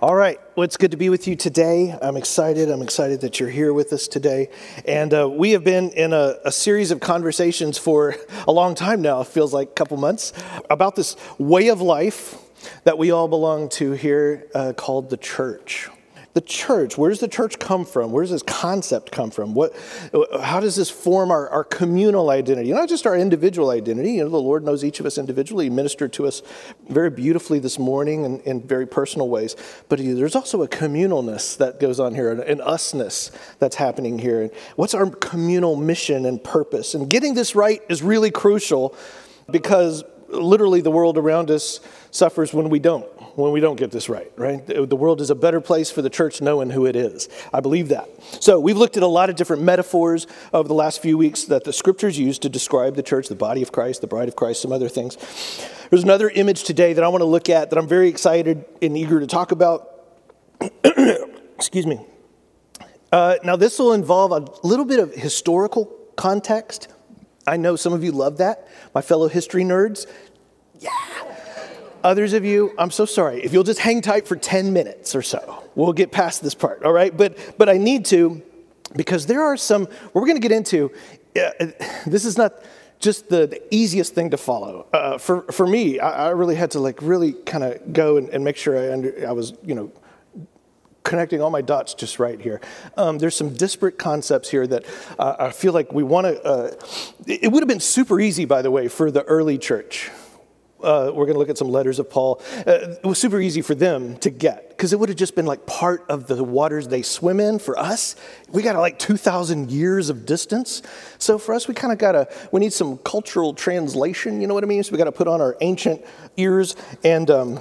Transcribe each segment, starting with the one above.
All right. Well, it's good to be with you today. I'm excited. I'm excited that you're here with us today. And uh, we have been in a, a, series of conversations for a long time now, it feels like a couple months, about this way of life that we all belong to here uh, called the church the church where does the church come from? Where does this concept come from? What, how does this form our, our communal identity? Not just our individual identity. You know the lord knows each of us individually. He ministered to us very beautifully this morning in, in very personal ways. But there's also a communalness that goes on here an usness that's happening here. And what's our communal mission and purpose? And getting this right is really crucial because literally the world around us suffers when we don't when we don't get this right, right? The world is a better place for the church knowing who it is. I believe that. So, we've looked at a lot of different metaphors over the last few weeks that the scriptures use to describe the church, the body of Christ, the bride of Christ, some other things. There's another image today that I want to look at that I'm very excited and eager to talk about. Excuse me. Uh, now, this will involve a little bit of historical context. I know some of you love that, my fellow history nerds. Yeah. Others of you, I'm so sorry. If you'll just hang tight for 10 minutes or so, we'll get past this part, all right? But, but I need to because there are some, we're going to get into, uh, this is not just the, the easiest thing to follow. Uh, for, for me, I, I, really had to like really kind of go and, and, make sure I, under, I was, you know, connecting all my dots just right here. Um, there's some disparate concepts here that uh, I feel like we want to. Uh, it would have been super easy, by the way, for the early church uh, we're going to look at some letters of Paul. Uh, it was super easy for them to get because it would have just been like part of the waters they swim in. For us, we got like 2,000 years of distance. So for us, we kind of got to, we need some cultural translation, you know what I mean? So we got to put on our ancient ears. And um,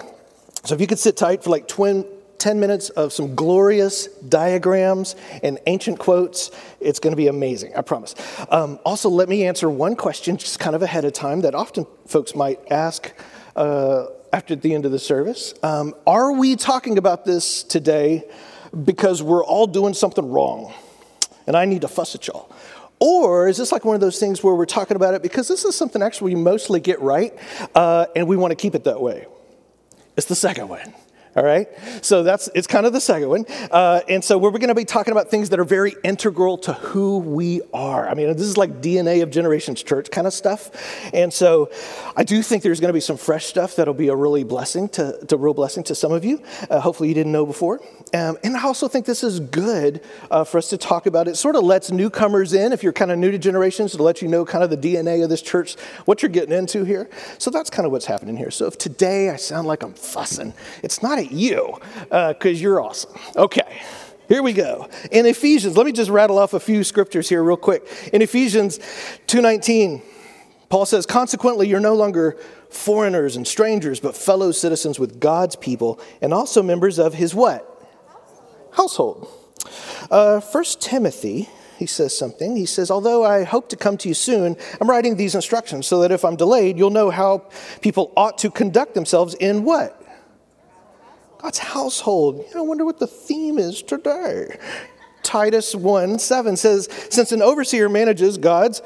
so if you could sit tight for like twin, 10 minutes of some glorious diagrams and ancient quotes. It's going to be amazing, I promise. Um, also, let me answer one question just kind of ahead of time that often folks might ask uh, after the end of the service. Um, are we talking about this today because we're all doing something wrong and I need to fuss at y'all? Or is this like one of those things where we're talking about it because this is something actually we mostly get right uh, and we want to keep it that way? It's the second one. All right? So that's, it's kind of the second one. Uh, and so we're going to be talking about things that are very integral to who we are. I mean, this is like DNA of Generations Church kind of stuff. And so I do think there's going to be some fresh stuff that'll be a really blessing to, to real blessing to some of you. Uh, hopefully you didn't know before. Um, and I also think this is good uh, for us to talk about. It sort of lets newcomers in, if you're kind of new to Generations, to let you know kind of the DNA of this church, what you're getting into here. So that's kind of what's happening here. So if today I sound like I'm fussing, it's not a you because uh, you're awesome. Okay. Here we go. In Ephesians, let me just rattle off a few scriptures here real quick. In Ephesians 2:19, Paul says, "Consequently, you're no longer foreigners and strangers, but fellow citizens with God's people and also members of his what? Household." Uh, Timothy he says something. He says, Although I hope to come to you soon, I'm writing these instructions so that if I'm delayed, you'll know how people ought to conduct themselves in what? God's household. I wonder what the theme is today. Titus 1 7 says, Since an overseer manages God's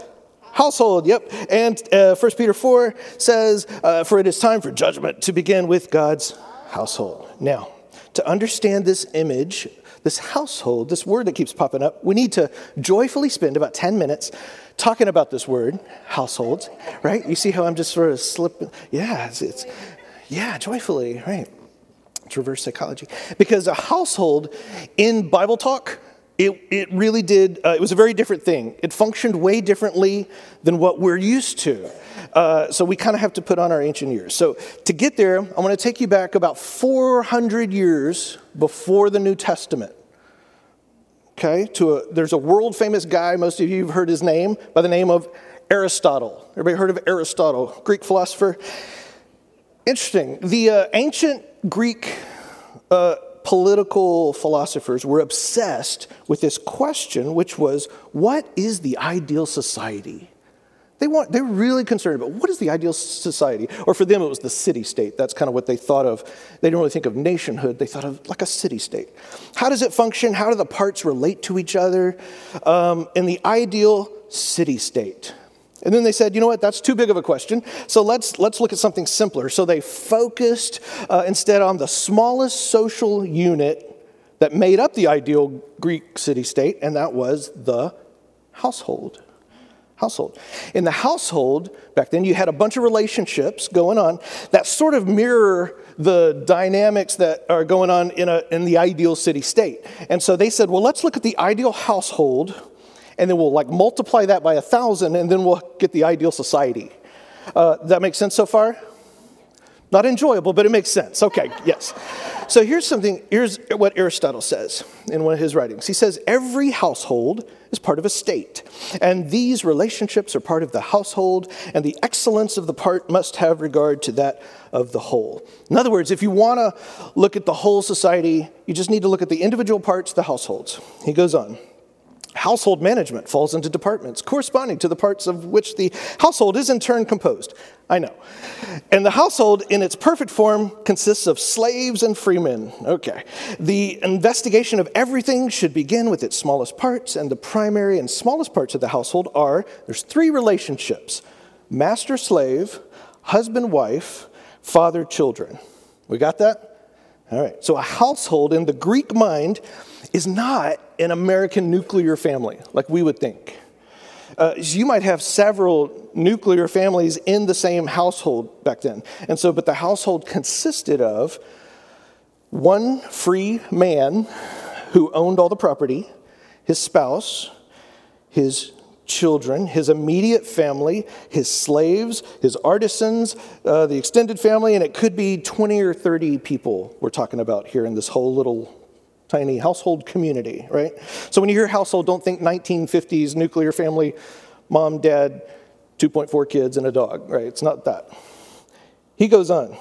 household, yep. And uh, 1 Peter 4 says, uh, For it is time for judgment to begin with God's household. Now, to understand this image, this household, this word that keeps popping up, we need to joyfully spend about 10 minutes talking about this word, households, right? You see how I'm just sort of slipping? Yeah, it's, it's yeah, joyfully, right? Reverse psychology. Because a household in Bible talk, it, it really did, uh, it was a very different thing. It functioned way differently than what we're used to. Uh, so we kind of have to put on our ancient ears. So to get there, I'm going to take you back about 400 years before the New Testament. Okay, to a, there's a world famous guy, most of you have heard his name, by the name of Aristotle. Everybody heard of Aristotle, Greek philosopher? Interesting. The uh, ancient Greek uh, political philosophers were obsessed with this question, which was, what is the ideal society? They, want, they were really concerned about what is the ideal society? Or for them, it was the city state. That's kind of what they thought of. They didn't really think of nationhood, they thought of like a city state. How does it function? How do the parts relate to each other? Um, in the ideal city state, And then they said, you know what, that's too big of a question. So let's, let's look at something simpler. So they focused uh, instead on the smallest social unit that made up the ideal Greek city state, and that was the household. Household. In the household, back then, you had a bunch of relationships going on that sort of mirror the dynamics that are going on in, a, in the ideal city state. And so they said, well, let's look at the ideal household, and then we'll like multiply that by a thousand, and then we'll get the ideal society. Uh, that makes sense so far? Not enjoyable, but it makes sense. Okay, yes. So here's something, here's what Aristotle says in one of his writings. He says, Every household is part of a state, and these relationships are part of the household, and the excellence of the part must have regard to that of the whole. In other words, if you want to look at the whole society, you just need to look at the individual parts, the households. He goes on. Household management falls into departments corresponding to the parts of which the household is in turn composed. I know. And the household, in its perfect form, consists of slaves and freemen. Okay. The investigation of everything should begin with its smallest parts, and the primary and smallest parts of the household are there's three relationships master slave, husband wife, father children. We got that? All right. So a household in the Greek mind is not an American nuclear family like we would think. Uh, you might have several nuclear families in the same household back then. And so, but the household consisted of one free man who owned all the property, his spouse, his children, his immediate family, his slaves, his artisans, uh, the extended family, and it could be 20 or 30 people we're talking about here in this whole little tiny household community, right? So when you hear household, don't think 1950s nuclear family, mom, dad, 2.4 kids, and a dog, right? It's not that. He goes on.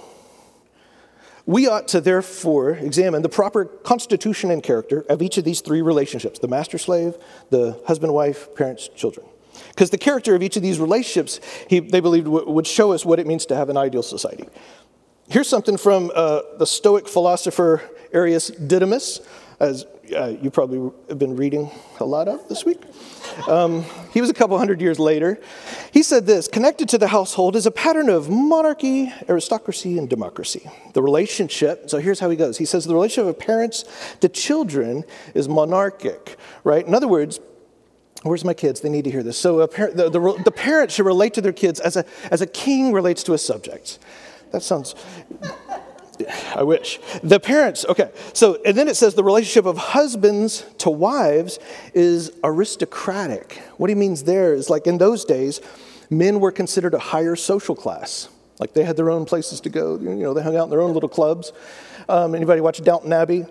We ought to therefore examine the proper constitution and character of each of these three relationships the master slave, the husband wife, parents, children. Because the character of each of these relationships, he, they believed, would show us what it means to have an ideal society. Here's something from uh, the Stoic philosopher Arius Didymus, as uh, you probably have been reading a lot of this week. Um, he was a couple hundred years later. He said this connected to the household is a pattern of monarchy, aristocracy, and democracy. The relationship, so here's how he goes. He says the relationship of parents to children is monarchic, right? In other words, Where's my kids? They need to hear this. So the, the, the parent should relate to their kids as a, as a king relates to a subject. That sounds I wish. The parents, okay. So, and then it says the relationship of husbands to wives is aristocratic. What he means there is like in those days, men were considered a higher social class. Like they had their own places to go. You know, they hung out in their own little clubs. Um, anybody watch Downton Abbey?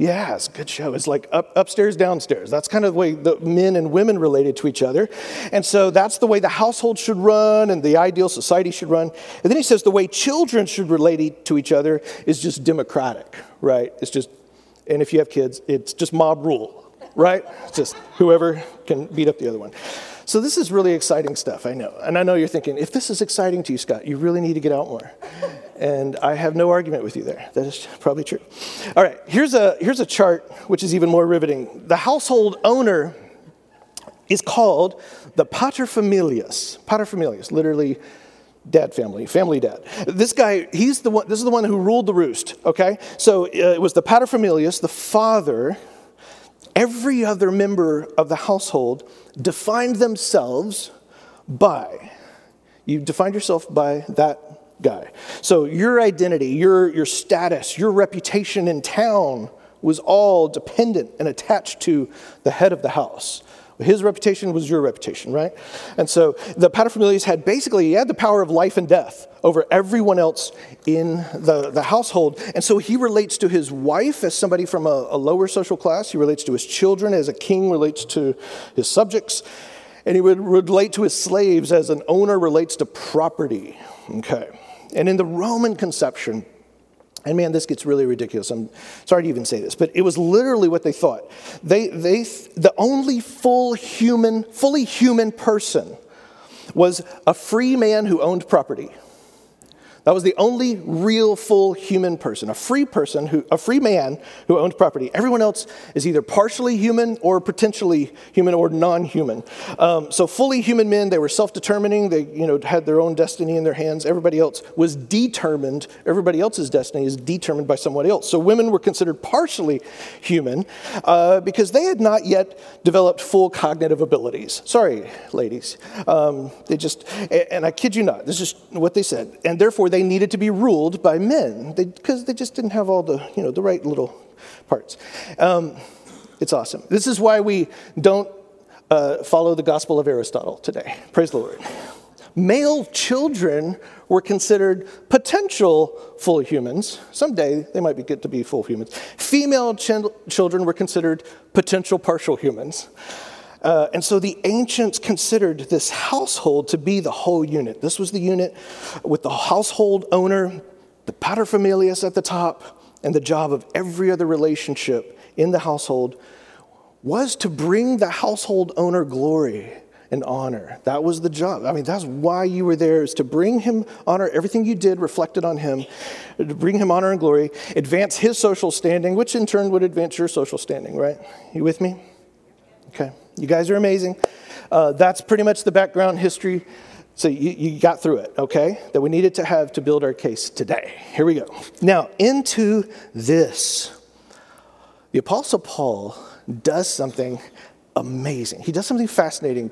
Yeah, it's a good show. It's like up, upstairs, downstairs. That's kind of the way the men and women related to each other. And so that's the way the household should run and the ideal society should run. And then he says the way children should relate to each other is just democratic, right? It's just, and if you have kids, it's just mob rule, right? It's just whoever can beat up the other one. So this is really exciting stuff, I know. And I know you're thinking, if this is exciting to you, Scott, you really need to get out more. And I have no argument with you there. That is probably true. All right, here's a, here's a chart which is even more riveting. The household owner is called the paterfamilias. Paterfamilias, literally dad family, family dad. This guy, he's the one, this is the one who ruled the roost, okay? So uh, it was the paterfamilias, the father. Every other member of the household defined themselves by, you defined yourself by that guy. So your identity, your, your status, your reputation in town was all dependent and attached to the head of the house. His reputation was your reputation, right? And so the paterfamilias had basically, he had the power of life and death over everyone else in the, the household. And so he relates to his wife as somebody from a, a lower social class. He relates to his children as a king relates to his subjects. And he would relate to his slaves as an owner relates to property. Okay. And in the Roman conception, and man, this gets really ridiculous. I'm sorry to even say this, but it was literally what they thought. They, they, the only full human, fully human person was a free man who owned property. That was the only real full human person, a free person, who, a free man who owned property. Everyone else is either partially human or potentially human or non-human. Um, so fully human men, they were self-determining. They, you know, had their own destiny in their hands. Everybody else was determined. Everybody else's destiny is determined by someone else. So women were considered partially human uh, because they had not yet developed full cognitive abilities. Sorry, ladies. Um, they just, and I kid you not, this is what they said. And therefore, they needed to be ruled by men because they, they, just didn't have all the, you know, the right little parts. Um, it's awesome. This is why we don't uh, follow the gospel of Aristotle today. Praise the Lord. Male children were considered potential full humans. Someday they might be good to be full humans. Female ch- children were considered potential partial humans. Uh, and so the ancients considered this household to be the whole unit. This was the unit with the household owner, the paterfamilias at the top, and the job of every other relationship in the household was to bring the household owner glory and honor. That was the job. I mean, that's why you were there, is to bring him honor. Everything you did reflected on him, to bring him honor and glory, advance his social standing, which in turn would advance your social standing, right? You with me? Okay. You guys are amazing. Uh, that's pretty much the background history. So you, you got through it, okay? That we needed to have to build our case today. Here we go. Now, into this. The Apostle Paul does something amazing. He does something fascinating.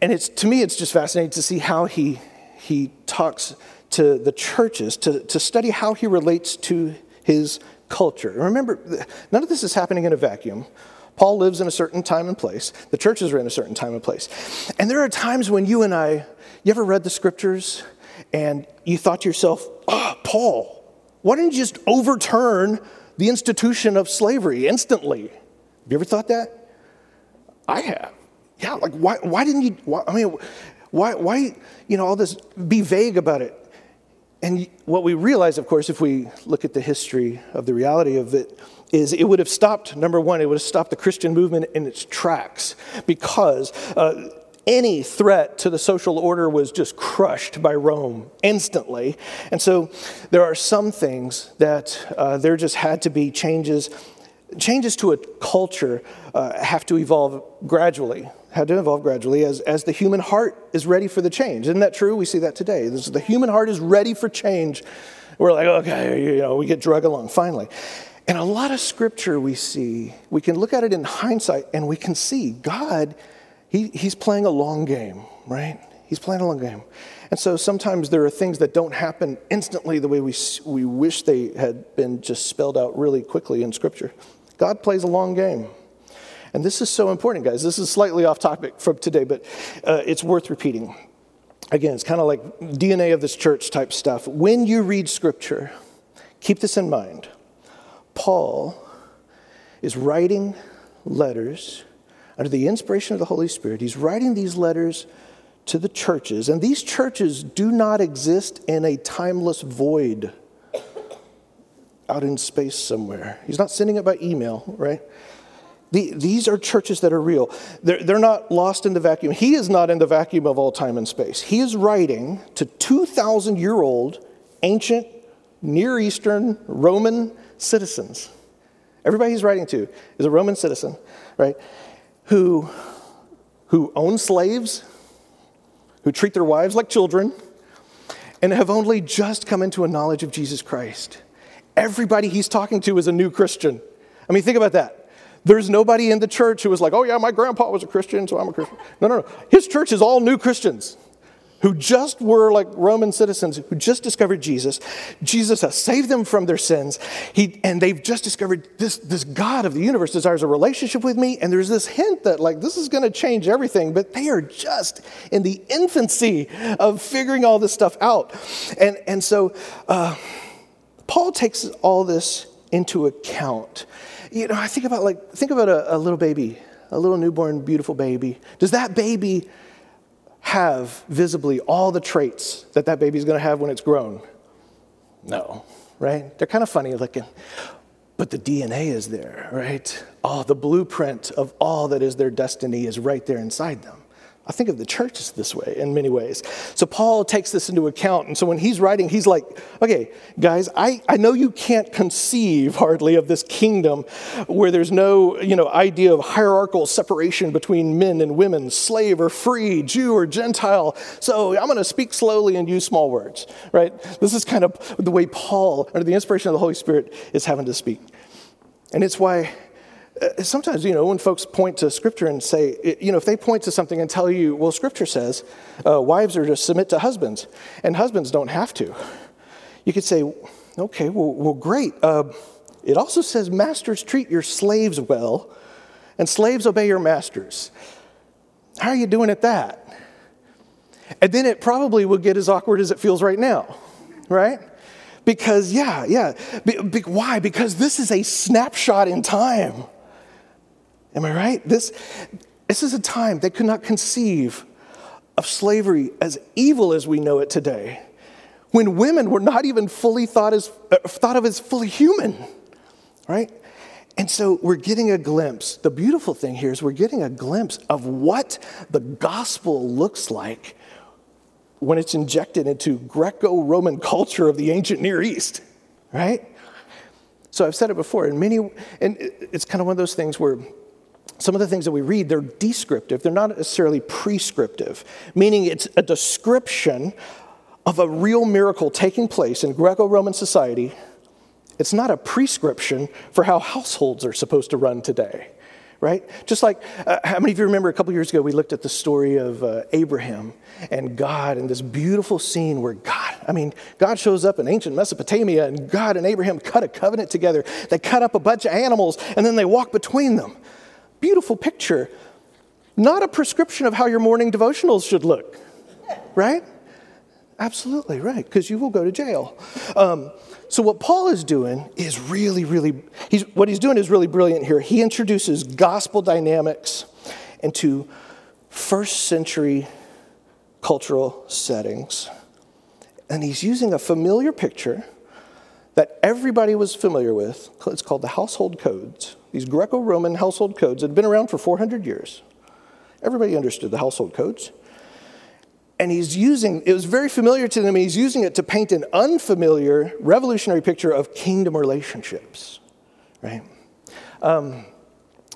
And it's, to me, it's just fascinating to see how he, he talks to the churches, to, to study how he relates to his culture. Remember, none of this is happening in a vacuum. Paul lives in a certain time and place. The churches are in a certain time and place. And there are times when you and I, you ever read the scriptures and you thought to yourself, oh, Paul, why didn't you just overturn the institution of slavery instantly? Have you ever thought that? I have. Yeah, like why, why didn't you, why, I mean, why, why, you know, all this, be vague about it. And what we realize, of course, if we look at the history of the reality of it, is it would have stopped, number one, it would have stopped the Christian movement in its tracks because uh, any threat to the social order was just crushed by Rome instantly. And so there are some things that uh, there just had to be changes. Changes to a culture uh, have to evolve gradually, had to evolve gradually as, as the human heart is ready for the change. Isn't that true? We see that today. This, the human heart is ready for change. We're like, okay, you know, we get drug along finally. And a lot of scripture we see, we can look at it in hindsight and we can see God, he, He's playing a long game, right? He's playing a long game. And so sometimes there are things that don't happen instantly the way we, we wish they had been just spelled out really quickly in scripture. God plays a long game. And this is so important, guys. This is slightly off topic from today, but uh, it's worth repeating. Again, it's kind of like DNA of this church type stuff. When you read scripture, keep this in mind. Paul is writing letters under the inspiration of the Holy Spirit. He's writing these letters to the churches, and these churches do not exist in a timeless void out in space somewhere. He's not sending it by email, right? The, these are churches that are real. They're, they're not lost in the vacuum. He is not in the vacuum of all time and space. He is writing to 2,000 year old ancient Near Eastern Roman citizens. Everybody he's writing to is a Roman citizen, right? Who, who own slaves, who treat their wives like children, and have only just come into a knowledge of Jesus Christ. Everybody he's talking to is a new Christian. I mean, think about that. There's nobody in the church who was like, oh, yeah, my grandpa was a Christian, so I'm a Christian. No, no, no. His church is all new Christians who just were like Roman citizens who just discovered Jesus. Jesus has saved them from their sins. He, and they've just discovered this, this God of the universe desires a relationship with me. And there's this hint that, like, this is going to change everything. But they are just in the infancy of figuring all this stuff out. And, and so uh, Paul takes all this into account. You know, I think about, like, think about a, a little baby, a little newborn, beautiful baby. Does that baby have visibly all the traits that that baby's going to have when it's grown? No, right? They're kind of funny looking. But the DNA is there, right? Oh, the blueprint of all that is their destiny is right there inside them. I think of the church this way in many ways. So Paul takes this into account. And so when he's writing, he's like, okay, guys, I, I know you can't conceive hardly of this kingdom where there's no you know, idea of hierarchical separation between men and women, slave or free, Jew or Gentile. So I'm going to speak slowly and use small words, right? This is kind of the way Paul, under the inspiration of the Holy Spirit, is having to speak. And it's why sometimes, you know, when folks point to Scripture and say, you know, if they point to something and tell you, well, Scripture says uh, wives are to submit to husbands, and husbands don't have to, you could say, okay, well, well great. Uh, it also says, masters treat your slaves well, and slaves obey your masters. How are you doing at that? And then it probably will get as awkward as it feels right now, right? Because, yeah, yeah. Be, be, why? Because this is a snapshot in time. Am I right? This, this is a time they could not conceive of slavery as evil as we know it today, when women were not even fully thought, as, uh, thought of as fully human, right? And so we're getting a glimpse. The beautiful thing here is we're getting a glimpse of what the gospel looks like when it's injected into Greco Roman culture of the ancient Near East, right? So I've said it before, and many, and it's kind of one of those things where some of the things that we read, they're descriptive, they're not necessarily prescriptive, meaning it's a description of a real miracle taking place in Greco Roman society. It's not a prescription for how households are supposed to run today, right? Just like, uh, how many of you remember a couple years ago we looked at the story of uh, Abraham and God and this beautiful scene where God, I mean, God shows up in ancient Mesopotamia and God and Abraham cut a covenant together. They cut up a bunch of animals and then they walk between them beautiful picture, not a prescription of how your morning devotionals should look, right? Absolutely, right, because you will go to jail. Um, so, what Paul is doing is really, really, he's, what he's doing is really brilliant here. He introduces gospel dynamics into first century cultural settings. And he's using a familiar picture that everybody was familiar with. It's called the household codes these Greco Roman household codes had been around for 400 years. Everybody understood the household codes. And he's using, it was very familiar to them, he's using it to paint an unfamiliar, revolutionary picture of kingdom relationships, right? Um,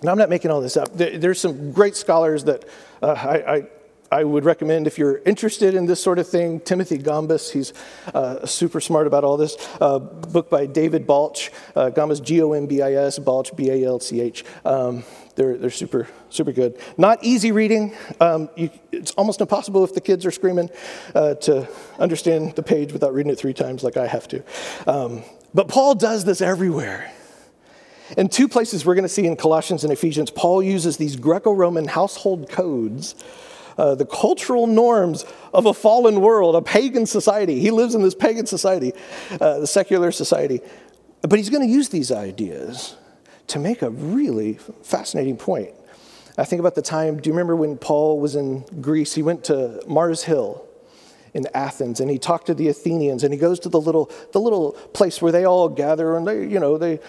now, I'm not making all this up. there's some great scholars that uh, I, I I would recommend if you're interested in this sort of thing, Timothy Gombis, he's uh, super smart about all this. Uh, book by David Balch, uh, Gombis, G O M B I S, Balch, B A L C H. Um, they're, they're super, super good. Not easy reading. Um, you, it's almost impossible if the kids are screaming uh, to understand the page without reading it three times like I have to. Um, but Paul does this everywhere. In two places we're going to see in Colossians and Ephesians, Paul uses these Greco Roman household codes uh, the cultural norms of a fallen world, a pagan society. He lives in this pagan society, uh, the secular society. But he's going to use these ideas to make a really fascinating point. I think about the time, do you remember when Paul was in Greece? He went to Mars Hill in Athens and he talked to the Athenians and he goes to the little, the little place where they all gather and they, you know, they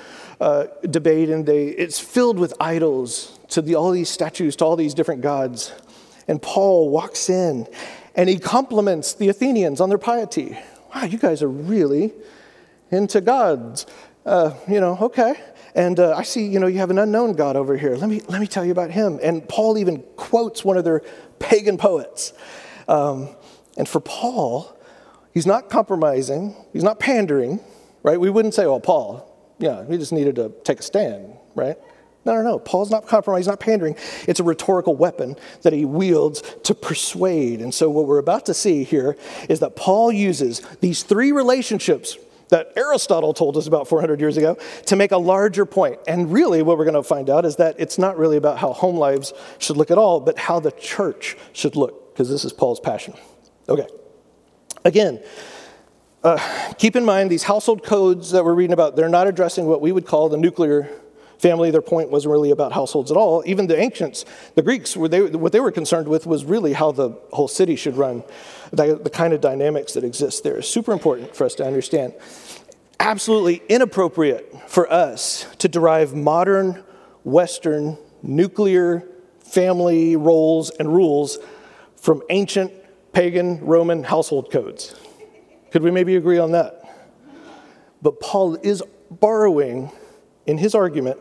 uh, debate and they, it's filled with idols to the, all these statues, to all these different gods. And Paul walks in and he compliments the Athenians on their piety. Wow, you guys are really into gods. Uh, you know, okay. And uh, I see, you know, you have an unknown God over here. Let me, let me tell you about him. And Paul even quotes one of their pagan poets. Um, and for Paul, he's not compromising, he's not pandering, right? We wouldn't say, oh, Paul, yeah, he just needed to take a stand, right? No, no, no. Paul's not compromising, he's not pandering. It's a rhetorical weapon that he wields to persuade. And so, what we're about to see here is that Paul uses these three relationships that Aristotle told us about 400 years ago to make a larger point. And really, what we're going to find out is that it's not really about how home lives should look at all, but how the church should look, because this is Paul's passion. Okay. Again, uh, keep in mind these household codes that we're reading about, they're not addressing what we would call the nuclear family. Their point wasn't really about households at all. Even the ancients, the Greeks, they, what they were concerned with was really how the whole city should run, the, the kind of dynamics that exist there. is super important for us to understand. Absolutely inappropriate for us to derive modern Western nuclear family roles and rules from ancient pagan Roman household codes. Could we maybe agree on that? But Paul is borrowing in his argument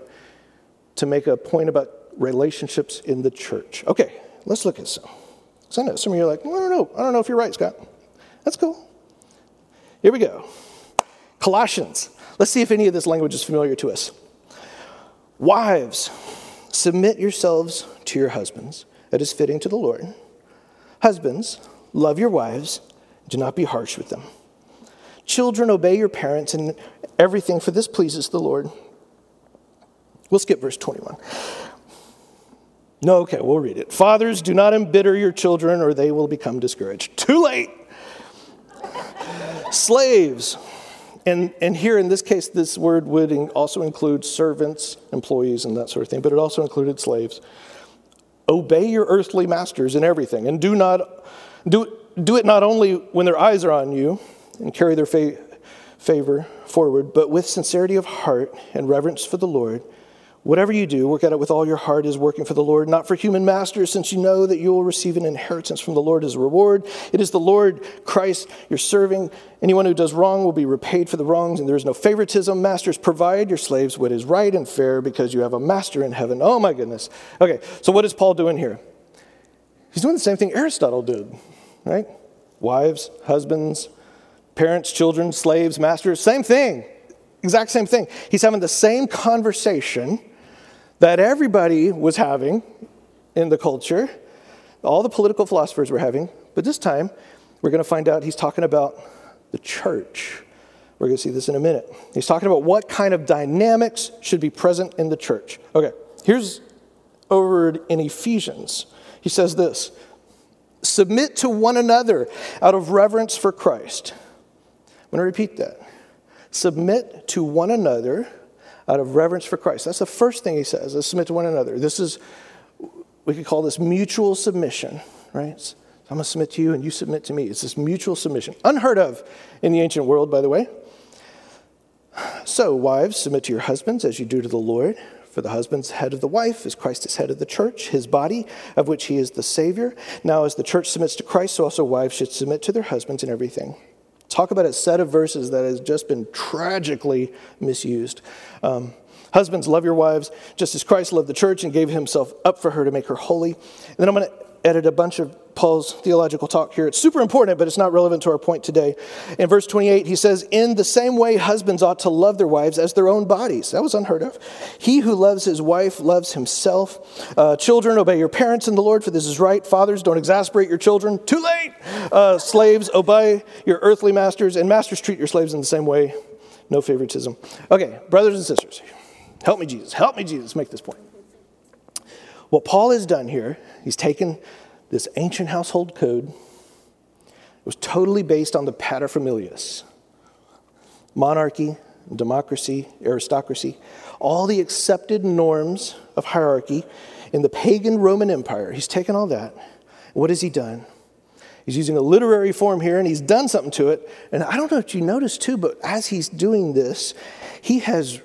to make a point about relationships in the church. Okay, let's look at some. So I know some of you are like, well, I don't know. I don't know if you're right, Scott. That's cool. Here we go. Colossians. Let's see if any of this language is familiar to us. Wives, submit yourselves to your husbands. That is fitting to the Lord. Husbands, love your wives. Do not be harsh with them. Children, obey your parents in everything, for this pleases the Lord. We'll skip verse 21. No, okay, we'll read it. Fathers, do not embitter your children, or they will become discouraged. Too late. Slaves, and, and here in this case, this word would also include servants, employees, and that sort of thing, but it also included slaves. Obey your earthly masters in everything, and do not do, do it not only when their eyes are on you and carry their fa- favor forward, but with sincerity of heart and reverence for the Lord Whatever you do, work at it with all your heart as working for the Lord, not for human masters, since you know that you will receive an inheritance from the Lord as a reward. It is the Lord Christ you're serving. Anyone who does wrong will be repaid for the wrongs, and there is no favoritism. Masters, provide your slaves what is right and fair because you have a master in heaven. Oh my goodness. Okay, so what is Paul doing here? He's doing the same thing Aristotle did, right? Wives, husbands, parents, children, slaves, masters, same thing. Exact same thing. He's having the same conversation that everybody was having in the culture, all the political philosophers were having, but this time we're going to find out he's talking about the church. We're going to see this in a minute. He's talking about what kind of dynamics should be present in the church. Okay, here's over in Ephesians. He says this Submit to one another out of reverence for Christ. I'm going to repeat that. Submit to one another out of reverence for Christ. That's the first thing he says, is submit to one another. This is, we could call this mutual submission, right? So I'm going to submit to you and you submit to me. It's this mutual submission. Unheard of in the ancient world, by the way. So, wives, submit to your husbands as you do to the Lord. For the husband's head of the wife, as Christ is head of the church, his body, of which he is the Savior. Now, as the church submits to Christ, so also wives should submit to their husbands in everything. Talk about a set of verses that has just been tragically misused. Um, Husbands, love your wives just as Christ loved the church and gave himself up for her to make her holy. And then I'm going to edit a bunch of Paul's theological talk here. It's super important, but it's not relevant to our point today. In verse 28, he says, In the same way, husbands ought to love their wives as their own bodies. That was unheard of. He who loves his wife loves himself. Uh, children, obey your parents in the Lord, for this is right. Fathers, don't exasperate your children. Too late. Uh, slaves, obey your earthly masters, and masters treat your slaves in the same way. No favoritism. Okay, brothers and sisters, help me, Jesus. Help me, Jesus, make this point. What Paul has done here, he's taken this ancient household code. It was totally based on the paterfamilias monarchy, democracy, aristocracy, all the accepted norms of hierarchy in the pagan Roman Empire. He's taken all that. What has he done? He's using a literary form here and he's done something to it. And I don't know if you noticed too, but as he's doing this, he has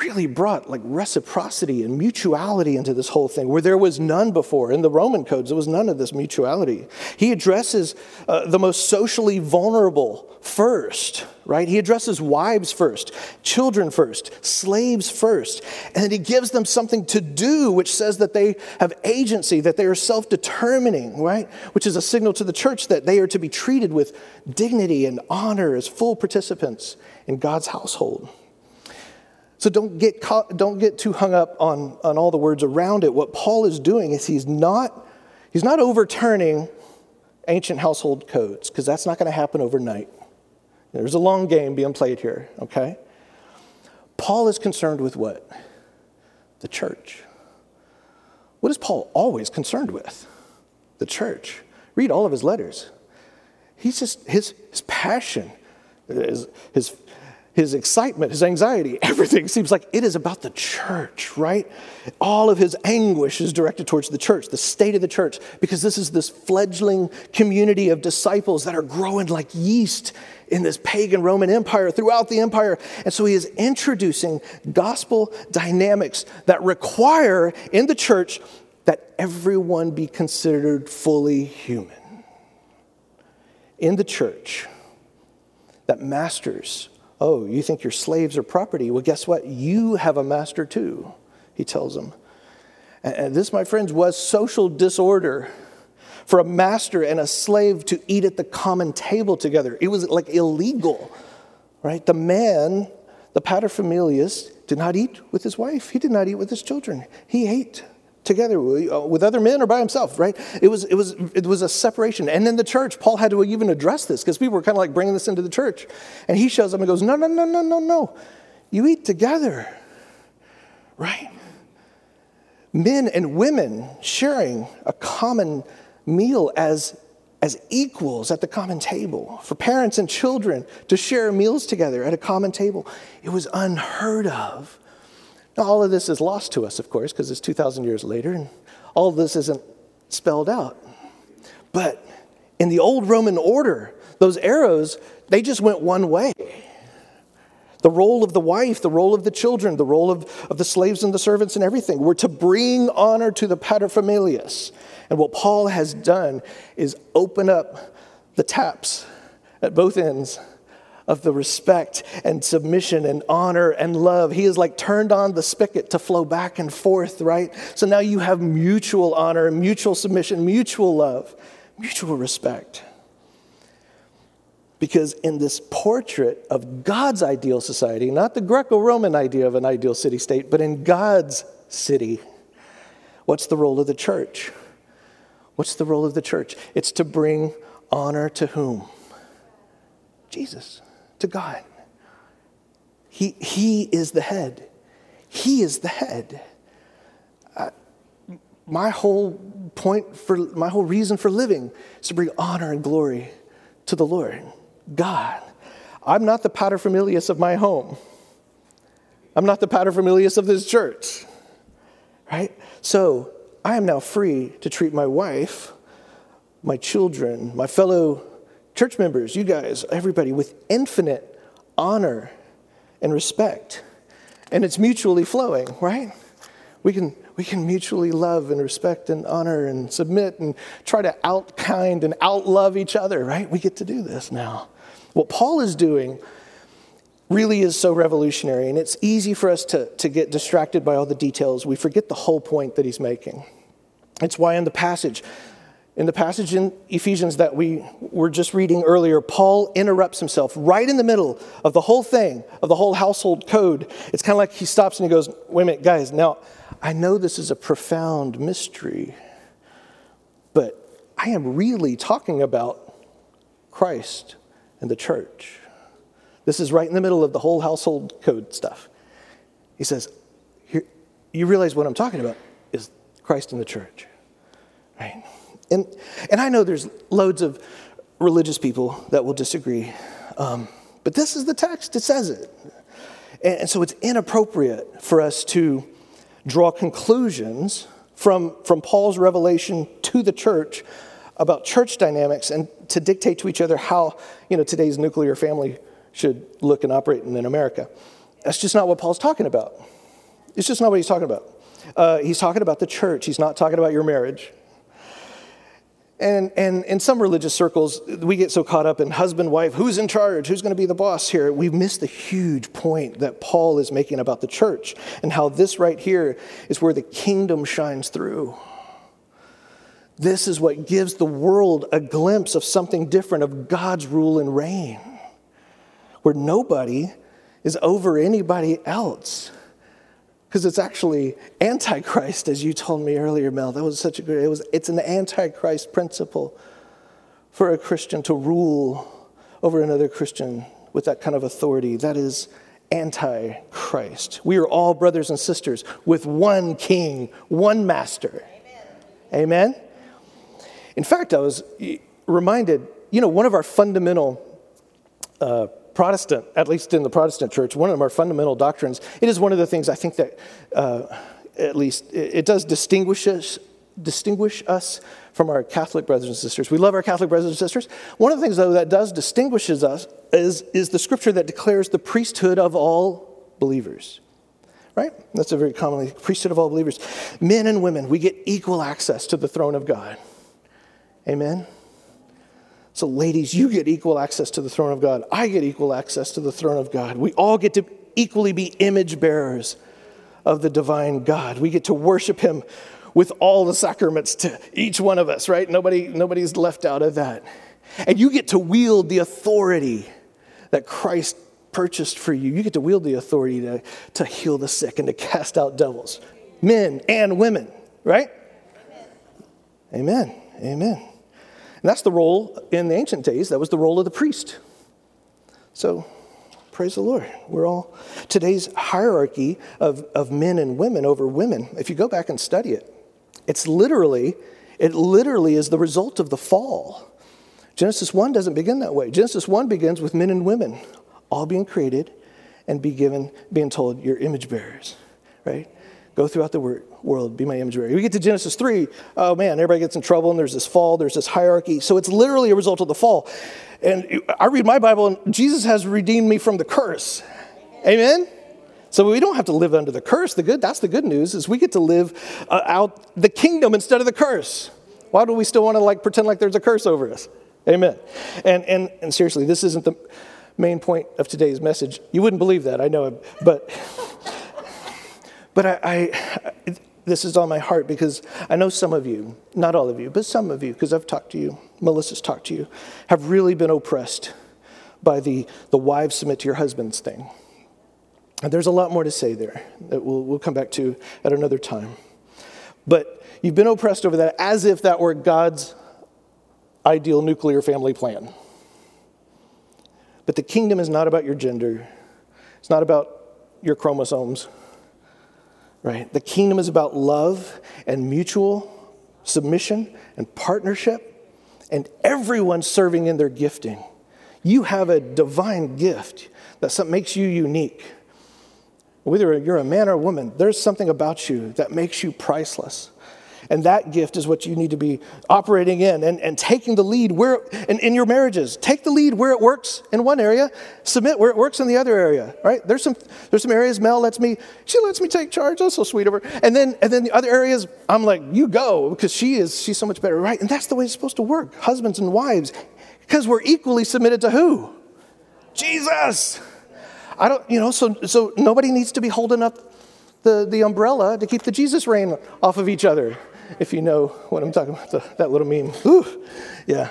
really brought like reciprocity and mutuality into this whole thing where there was none before. In the Roman codes, there was none of this mutuality. He addresses uh, the most socially vulnerable first, right? He addresses wives first, children first, slaves first, and he gives them something to do, which says that they have agency, that they are self determining, right? Which is a signal to the church that they are to be treated with dignity and honor as full participants in God's household. So don't get, caught, don't get too hung up on, on all the words around it. What Paul is doing is he's not, he's not overturning ancient household codes, because that's not going to happen overnight. There's a long game being played here, okay? Paul is concerned with what? The church. What is Paul always concerned with? The church. Read all of his letters. He's just, his, his passion, his, his his excitement, his anxiety, everything seems like it is about the church, right? All of his anguish is directed towards the church, the state of the church, because this is this fledgling community of disciples that are growing like yeast in this pagan Roman Empire, throughout the empire. And so he is introducing gospel dynamics that require in the church that everyone be considered fully human. In the church, that masters, oh, you think your slaves are property? Well, guess what? You have a master too, he tells them. And this, my friends, was social disorder for a master and a slave to eat at the common table together. It was like illegal, right? The man, the paterfamilias, did not eat with his wife. He did not eat with his children. He ate together uh, with other men or by himself, right? It was, it was, it was a separation. And in the church, Paul had to even address this because people were kind of like bringing this into the church. And he shows up and goes, No, no, no, no, no, no. You eat together, right? Men and women sharing a common meal as, as equals at the common table, for parents and children to share meals together at a common table. It was unheard of. Now, all of this is lost to us, of course, because it's 2,000 years later, and all of this isn't spelled out. But in the old Roman order, those arrows, they just went one way. The role of the wife, the role of the children, the role of, of the slaves and the servants and everything were to bring honor to the paterfamilias. And what Paul has done is open up the taps at both ends of the respect and submission and honor and love. He has like turned on the spigot to flow back and forth, right? So now you have mutual honor, mutual submission, mutual love, mutual respect. Because in this portrait of God's ideal society, not the Greco Roman idea of an ideal city state, but in God's city, what's the role of the church? What's the role of the church? It's to bring honor to whom? Jesus, to God. He, he is the head. He is the head. Uh, my whole point for my whole reason for living is to bring honor and glory to the Lord, God. I'm not the paterfamilias of my home. I'm not the paterfamilias of this church. Right? So I am now free to treat my wife, my children, my fellow church members, you guys, everybody, with infinite honor and respect. And it's mutually flowing, right? We can, we can mutually love and respect and honor and submit and try to outkind and outlove each other, right? We get to do this now. What Paul is doing really is so revolutionary, and it's easy for us to, to get distracted by all the details. We forget the whole point that he's making. It's why in the passage, in the passage in Ephesians that we were just reading earlier, Paul interrupts himself right in the middle of the whole thing, of the whole household code. It's kind of like he stops and he goes, Wait a minute, guys, now I know this is a profound mystery, but I am really talking about Christ and the church. This is right in the middle of the whole household code stuff. He says, You realize what I'm talking about is Christ and the church, right? And, and I know there's loads of religious people that will disagree, um, but this is the text, it says it. And, and so it's inappropriate for us to draw conclusions from, from Paul's revelation to the church about church dynamics and to dictate to each other how you know, today's nuclear family should look and operate in America. That's just not what Paul's talking about. It's just not what he's talking about. Uh, he's talking about the church, he's not talking about your marriage. And, and in some religious circles, we get so caught up in husband, wife, who's in charge, who's going to be the boss here. We miss the huge point that Paul is making about the church and how this right here is where the kingdom shines through. This is what gives the world a glimpse of something different, of God's rule and reign, where nobody is over anybody else because it's actually antichrist as you told me earlier mel. That was such a good it was it's an antichrist principle for a christian to rule over another christian with that kind of authority that is antichrist. We are all brothers and sisters with one king one master. Amen, amen? in fact i was reminded you know one of our fundamental uh, Protestant, at least in the Protestant church, one of our fundamental doctrines, it is one of the things I think that, uh, at least, it, it does distinguish us, distinguish us from our Catholic brothers and sisters. We love our Catholic brothers and sisters. One of the things, though, that does distinguishes us is, is the scripture that declares the priesthood of all believers. right? That's a very commonly priesthood of all believers. Men and women, we get equal access to the throne of God. Amen. So, ladies, you get equal access to the throne of God. I get equal access to the throne of God. We all get to equally be image bearers of the divine God. We get to worship Him with all the sacraments to each one of us, right? Nobody, nobody's left out of that. And you get to wield the authority that Christ purchased for you. You get to wield the authority to, to heal the sick and to cast out devils, men and women, right? Amen. Amen. And that's the role in the ancient days, that was the role of the priest. So, praise the Lord. We're all, today's hierarchy of, of men and women over women, if you go back and study it, it's literally, it literally is the result of the fall. Genesis 1 doesn't begin that way. Genesis 1 begins with men and women all being created and be given, being told, you're image bearers, right? Go throughout the world, be my image bearer. We get to Genesis 3, oh man, everybody gets in trouble and there's this fall, there's this hierarchy. So it's literally a result of the fall. And I read my Bible and Jesus has redeemed me from the curse. Amen? So we don't have to live under the curse. The good, that's the good news, is we get to live uh, out the kingdom instead of the curse. Why do we still want to like pretend like there's a curse over us? Amen. And, and, and seriously, this isn't the main point of today's message. You wouldn't believe that, I know, but, but I, I, this is on my heart because I know some of you, not all of you, but some of you, because I've talked to you, Melissa's talked to you, have really been oppressed by the, the wives submit to your husbands thing. And there's a lot more to say there that we'll, we'll come back to at another time. But you've been oppressed over that as if that were God's ideal nuclear family plan. But the kingdom is not about your gender, it's not about your chromosomes, right? The kingdom is about love and mutual submission and partnership and everyone serving in their gifting. You have a divine gift that makes you unique. Whether you're a man or a woman, there's something about you that makes you priceless. And that gift is what you need to be operating in and, and taking the lead where, in, in your marriages. Take the lead where it works in one area, submit where it works in the other area, right? There's some, there's some areas Mel lets me, she lets me take charge. That's so sweet of her. And then, and then the other areas, I'm like, you go, because she is, she's so much better, right? And that's the way it's supposed to work, husbands and wives, because we're equally submitted to who? Jesus. I don't, you know, so, so nobody needs to be holding up the, the umbrella to keep the Jesus rain off of each other if you know what I'm talking about, the, that little meme. Ooh, yeah.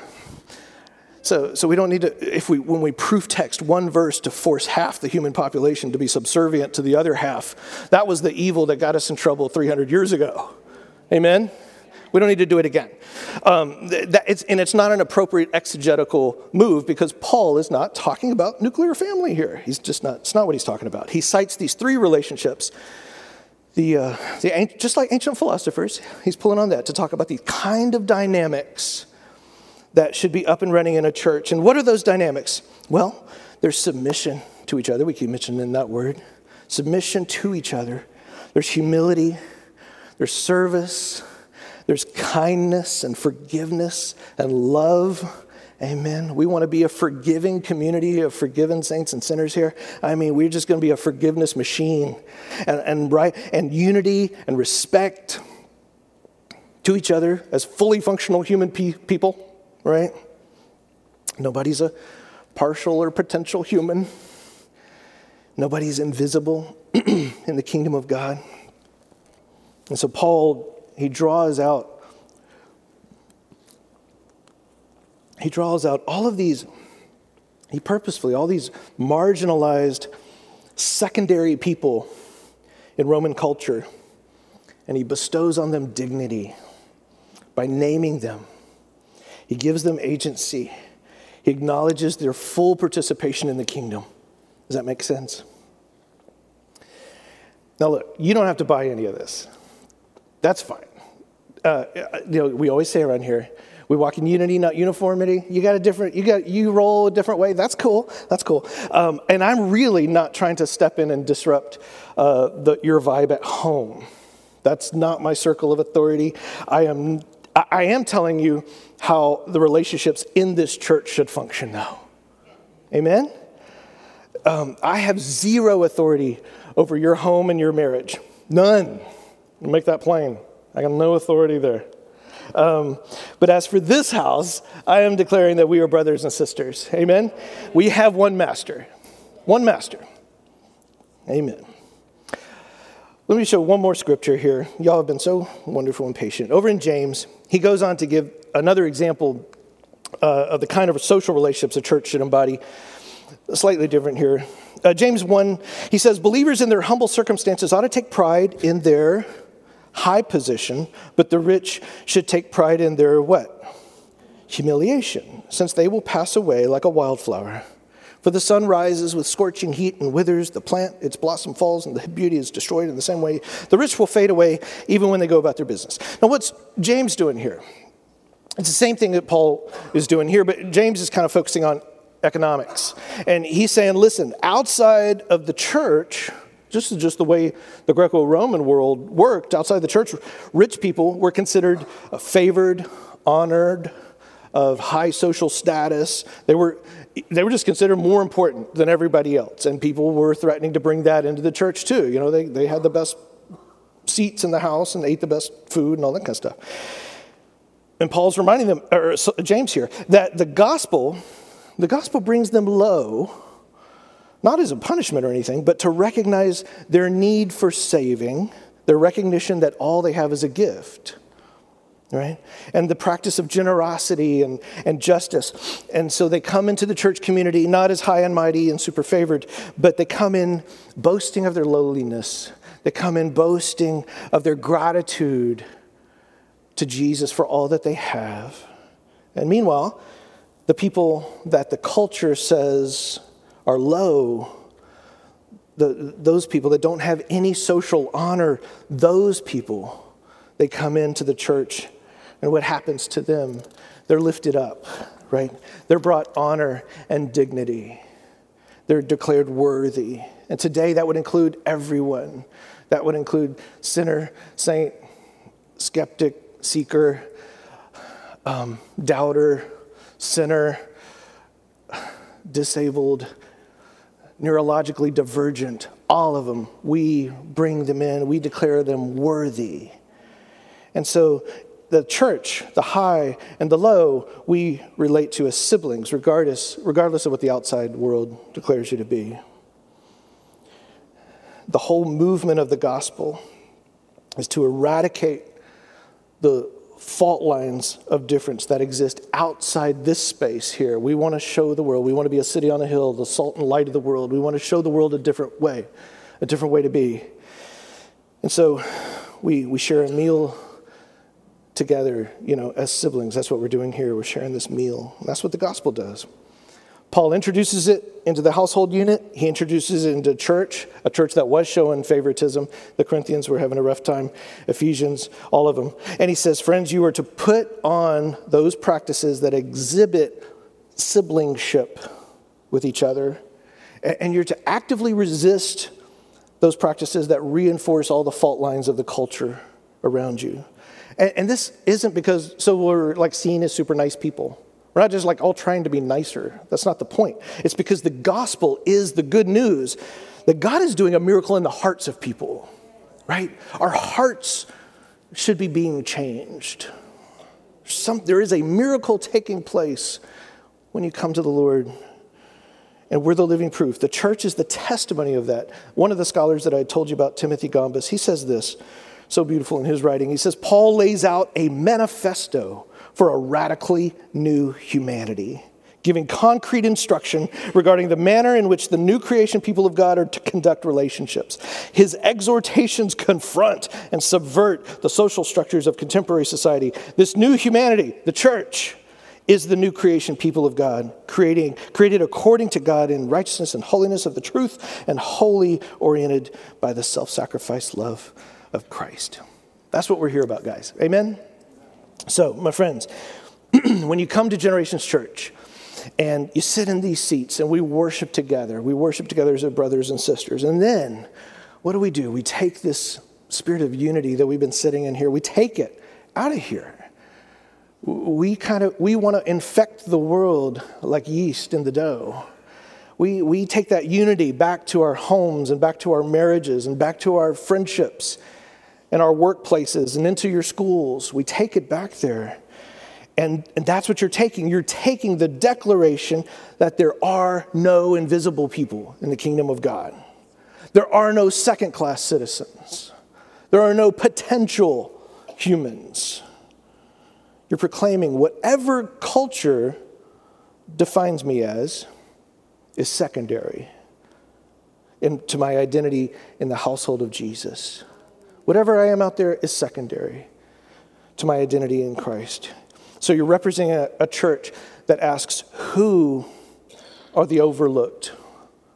So, so we don't need to, if we, when we proof text one verse to force half the human population to be subservient to the other half, that was the evil that got us in trouble 300 years ago. Amen? We don't need to do it again. Um, that it's, and it's not an appropriate exegetical move because Paul is not talking about nuclear family here. He's just not, it's not what he's talking about. He cites these three relationships the, uh, the, just like ancient philosophers, he's pulling on that to talk about the kind of dynamics that should be up and running in a church. And what are those dynamics? Well, there's submission to each other. We keep mentioning that word. Submission to each other. There's humility. There's service. There's kindness and forgiveness and love. Amen. We want to be a forgiving community of forgiven saints and sinners here. I mean, we're just going to be a forgiveness machine and, and right and unity and respect to each other as fully functional human pe- people, right? Nobody's a partial or potential human. Nobody's invisible in the kingdom of God. And so Paul, he draws out he draws out all of these, he purposefully, all these marginalized secondary people in Roman culture, and he bestows on them dignity by naming them. He gives them agency. He acknowledges their full participation in the kingdom. Does that make sense? Now, look, you don't have to buy any of this. That's fine. Uh, you know, we always say around here, we walk in unity, not uniformity. You got a different, you got, you roll a different way. That's cool. That's cool. Um, and I'm really not trying to step in and disrupt uh, the, your vibe at home. That's not my circle of authority. I am, I am telling you how the relationships in this church should function now. Amen? um, I have zero authority over your home and your marriage. None. Make that plain. I got no authority there. Um, but as for this house, I am declaring that we are brothers and sisters. Amen? We have one master. One master. Amen. Let me show one more scripture here. Y'all have been so wonderful and patient. Over in James, he goes on to give another example uh, of the kind of social relationships a church should embody. Slightly different here. Uh, James 1, he says, Believers in their humble circumstances ought to take pride in their high position, but the rich should take pride in their what? Humiliation, since they will pass away like a wildflower. For the sun rises with scorching heat and withers the plant, its blossom falls, and the beauty is destroyed in the same way. The rich will fade away even when they go about their business. Now, what's James doing here? It's the same thing that Paul is doing here, but James is kind of focusing on economics. And he's saying, listen, outside of the church, just just the way the Greco-Roman world worked, outside the church, rich people were considered favored, honored, of high social status. They were they were just considered more important than everybody else, and people were threatening to bring that into the church too. You know, they they had the best seats in the house and ate the best food and all that kind of stuff. And Paul's reminding them, or James here, that the gospel, the gospel brings them low, not as a punishment or anything, but to recognize their need for saving, their recognition that all they have is a gift right? And the practice of generosity and, and justice. And so they come into the church community not as high and mighty and super favored, but they come in boasting of their lowliness. They come in boasting of their gratitude to Jesus for all that they have. And meanwhile, the people that the culture says are low, the, those people that don't have any social honor, those people, they come into the church and what happens to them? They're lifted up, right? They're brought honor and dignity. They're declared worthy. And today that would include everyone. That would include sinner, saint, skeptic, seeker, um, doubter, sinner, disabled, neurologically divergent, all of them. We bring them in, we declare them worthy. And so the church, the high and the low, we relate to as siblings, regardless, regardless of what the outside world declares you to be. The whole movement of the gospel is to eradicate the fault lines of difference that exist outside this space here. We want to show the world. We want to be a city on a hill, the salt and light of the world. We want to show the world a different way, a different way to be. And so we, we share a meal together, you know, as siblings. That's what we're doing here. We're sharing this meal. That's what the gospel does. Paul introduces it into the household unit. He introduces it into church, a church that was showing favoritism. The Corinthians were having a rough time, Ephesians, all of them. And he says, Friends, you are to put on those practices that exhibit siblingship with each other. And you're to actively resist those practices that reinforce all the fault lines of the culture around you. And, this isn't because, so we're like seen as super nice people. We're not just like all trying to be nicer. That's not the point. It's because the gospel is the good news that God is doing a miracle in the hearts of people, right? Our hearts should be being changed. Some, there is a miracle taking place when you come to the Lord. And we're the living proof. The church is the testimony of that. One of the scholars that I told you about, Timothy Gombis, he says this so beautiful in his writing. He says, Paul lays out a manifesto for a radically new humanity, giving concrete instruction regarding the manner in which the new creation people of God are to conduct relationships. His exhortations confront and subvert the social structures of contemporary society. This new humanity, the church, is the new creation people of God, creating, created according to God in righteousness and holiness of the truth, and wholly oriented by the self sacrifice love of Christ. That's what we're here about, guys. Amen? So, my friends, when you come to Generations Church and you sit in these seats and we worship together, we worship together as brothers and sisters, and then what do we do? We take this spirit of unity that we've been sitting in here, we take it out of here. We kind of we want to infect the world like yeast in the dough. We, we take that unity back to our homes and back to our marriages and back to our friendships and our workplaces and into your schools. We take it back there. And, and that's what you're taking. You're taking the declaration that there are no invisible people in the kingdom of God. There are no second class citizens. There are no potential humans. You're proclaiming whatever culture defines me as is secondary in, to my identity in the household of Jesus. Whatever I am out there is secondary to my identity in Christ. So you're representing a, a church that asks who are the overlooked,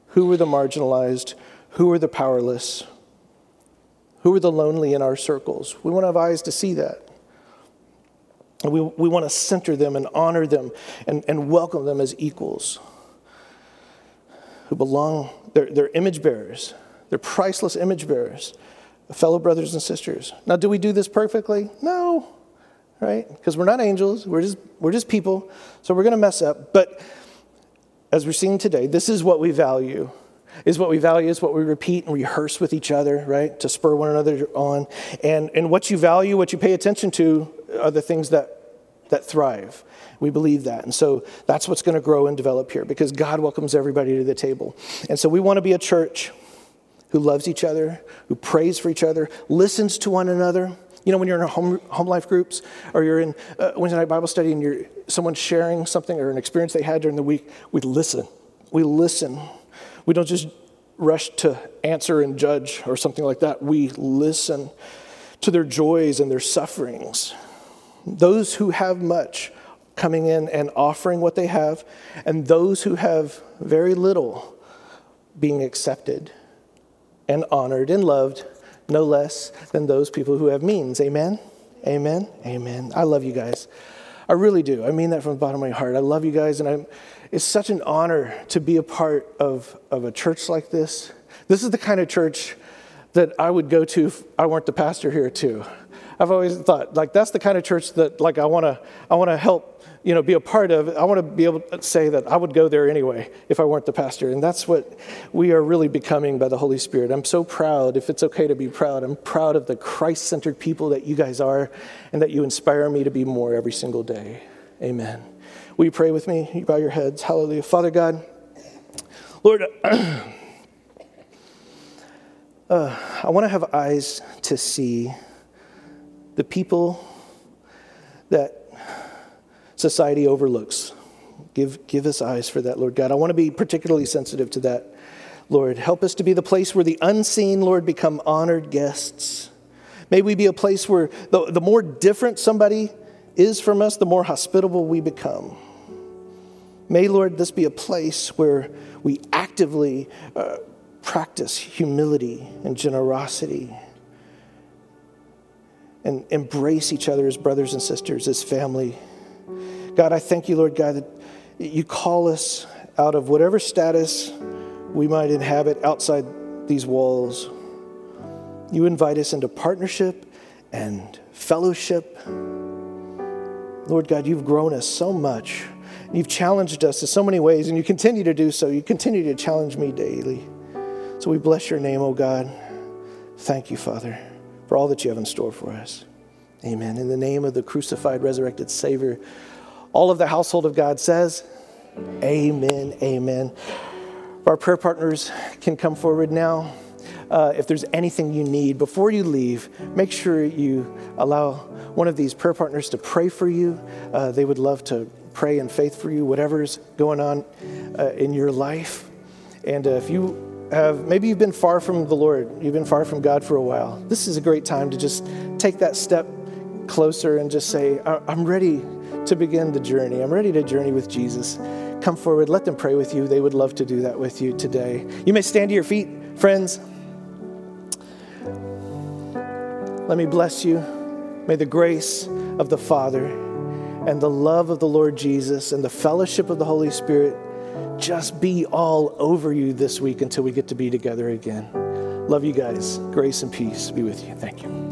who are the marginalized, who are the powerless, who are the lonely in our circles. We want to have eyes to see that. We, we want to center them and honor them and, and welcome them as equals who belong, they're, they're image bearers, they're priceless image bearers, fellow brothers and sisters. Now, do we do this perfectly? No right? Because we're not angels, we're just, we're just people, so we're going to mess up. But as we're seeing today, this is what we value. Is what we value is what we repeat and rehearse with each other, right? To spur one another on. And, and what you value, what you pay attention to, are the things that, that thrive. We believe that. And so that's what's going to grow and develop here because God welcomes everybody to the table. And so we want to be a church who loves each other, who prays for each other, listens to one another, you know, when you're in home, home life groups or you're in uh, Wednesday night Bible study and you're someone sharing something or an experience they had during the week, we listen. We listen. We don't just rush to answer and judge or something like that. We listen to their joys and their sufferings. Those who have much coming in and offering what they have, and those who have very little being accepted and honored and loved no less than those people who have means. Amen? Amen? Amen. I love you guys. I really do. I mean that from the bottom of my heart. I love you guys, and I'm, it's such an honor to be a part of, of a church like this. This is the kind of church that I would go to if I weren't the pastor here, too. I've always thought, like, that's the kind of church that, like, I want to I wanna help you know, be a part of. I want to be able to say that I would go there anyway if I weren't the pastor. And that's what we are really becoming by the Holy Spirit. I'm so proud, if it's okay to be proud, I'm proud of the Christ centered people that you guys are and that you inspire me to be more every single day. Amen. Will you pray with me? You bow your heads. Hallelujah. Father God, Lord, uh, I want to have eyes to see the people that society overlooks. Give, give us eyes for that, Lord God. I want to be particularly sensitive to that, Lord. Help us to be the place where the unseen, Lord, become honored guests. May we be a place where the, the more different somebody is from us, the more hospitable we become. May, Lord, this be a place where we actively uh, practice humility and generosity and embrace each other as brothers and sisters, as family. God, I thank you, Lord God, that you call us out of whatever status we might inhabit outside these walls. You invite us into partnership and fellowship. Lord God, you've grown us so much. You've challenged us in so many ways, and you continue to do so. You continue to challenge me daily. So we bless your name, oh God. Thank you, Father, for all that you have in store for us. Amen. In the name of the crucified, resurrected Savior, all of the household of God says, Amen, amen. Our prayer partners can come forward now. Uh, if there's anything you need before you leave, make sure you allow one of these prayer partners to pray for you. Uh, they would love to pray in faith for you, whatever's going on uh, in your life. And uh, if you have, maybe you've been far from the Lord, you've been far from God for a while, this is a great time to just take that step closer and just say, I'm ready to begin the journey. I'm ready to journey with Jesus. Come forward, let them pray with you. They would love to do that with you today. You may stand to your feet, friends. Let me bless you. May the grace of the Father and the love of the Lord Jesus and the fellowship of the Holy Spirit just be all over you this week until we get to be together again. Love you guys. Grace and peace be with you. Thank you.